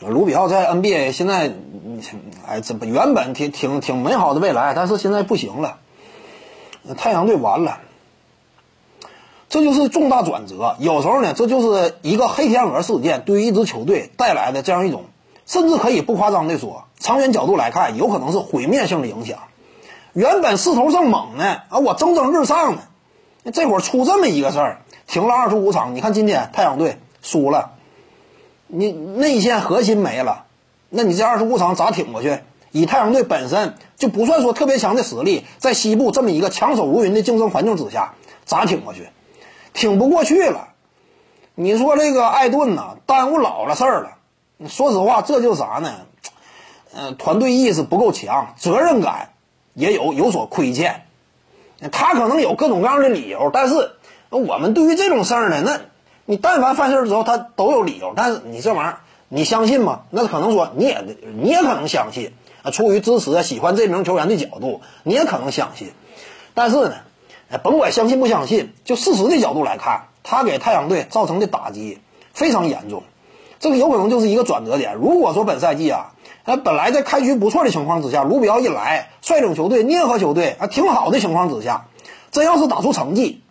卢比奥在 NBA 现在，哎，这不原本挺挺挺美好的未来，但是现在不行了，太阳队完了，这就是重大转折。有时候呢，这就是一个黑天鹅事件对于一支球队带来的这样一种，甚至可以不夸张的说，长远角度来看，有可能是毁灭性的影响。原本势头正猛呢，啊，我蒸蒸日上呢，这会儿出这么一个事儿，停了二十五场。你看今天太阳队输了。你内线核心没了，那你这二十五场咋挺过去？以太阳队本身就不算说特别强的实力，在西部这么一个强手如云的竞争环境之下，咋挺过去？挺不过去了。你说这个艾顿呐，耽误老了事儿了。说实话，这就是啥呢？嗯，团队意识不够强，责任感也有有所亏欠。他可能有各种各样的理由，但是我们对于这种事儿呢，那。你但凡犯事儿之后，他都有理由，但是你这玩意儿，你相信吗？那可能说你也你也可能相信啊，出于支持、喜欢这名球员的角度，你也可能相信。但是呢，甭管相信不相信，就事实的角度来看，他给太阳队造成的打击非常严重，这个有可能就是一个转折点。如果说本赛季啊，他本来在开局不错的情况之下，卢比奥一来率领球队捏合球队啊，挺好的情况之下，真要是打出成绩。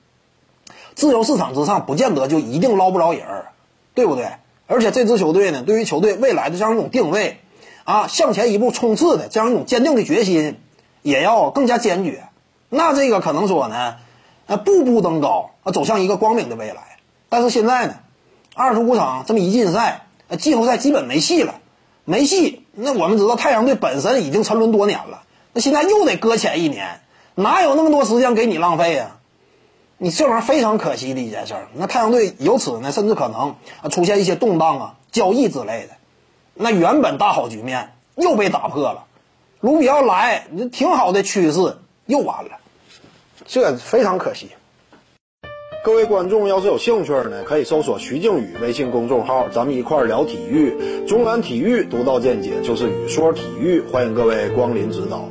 自由市场之上，不见得就一定捞不着人儿，对不对？而且这支球队呢，对于球队未来的这样一种定位，啊，向前一步冲刺的这样一种坚定的决心，也要更加坚决。那这个可能说呢，啊，步步登高，啊，走向一个光明的未来。但是现在呢，二十五场这么一进赛，季后赛基本没戏了，没戏。那我们知道太阳队本身已经沉沦多年了，那现在又得搁浅一年，哪有那么多时间给你浪费呀？你这玩意儿非常可惜的一件事儿，那太阳队由此呢，甚至可能啊出现一些动荡啊、交易之类的，那原本大好局面又被打破了。卢比奥来，你挺好的趋势又完了，这非常可惜。各位观众要是有兴趣呢，可以搜索徐静宇微信公众号，咱们一块儿聊体育，中南体育独到见解就是语说体育，欢迎各位光临指导。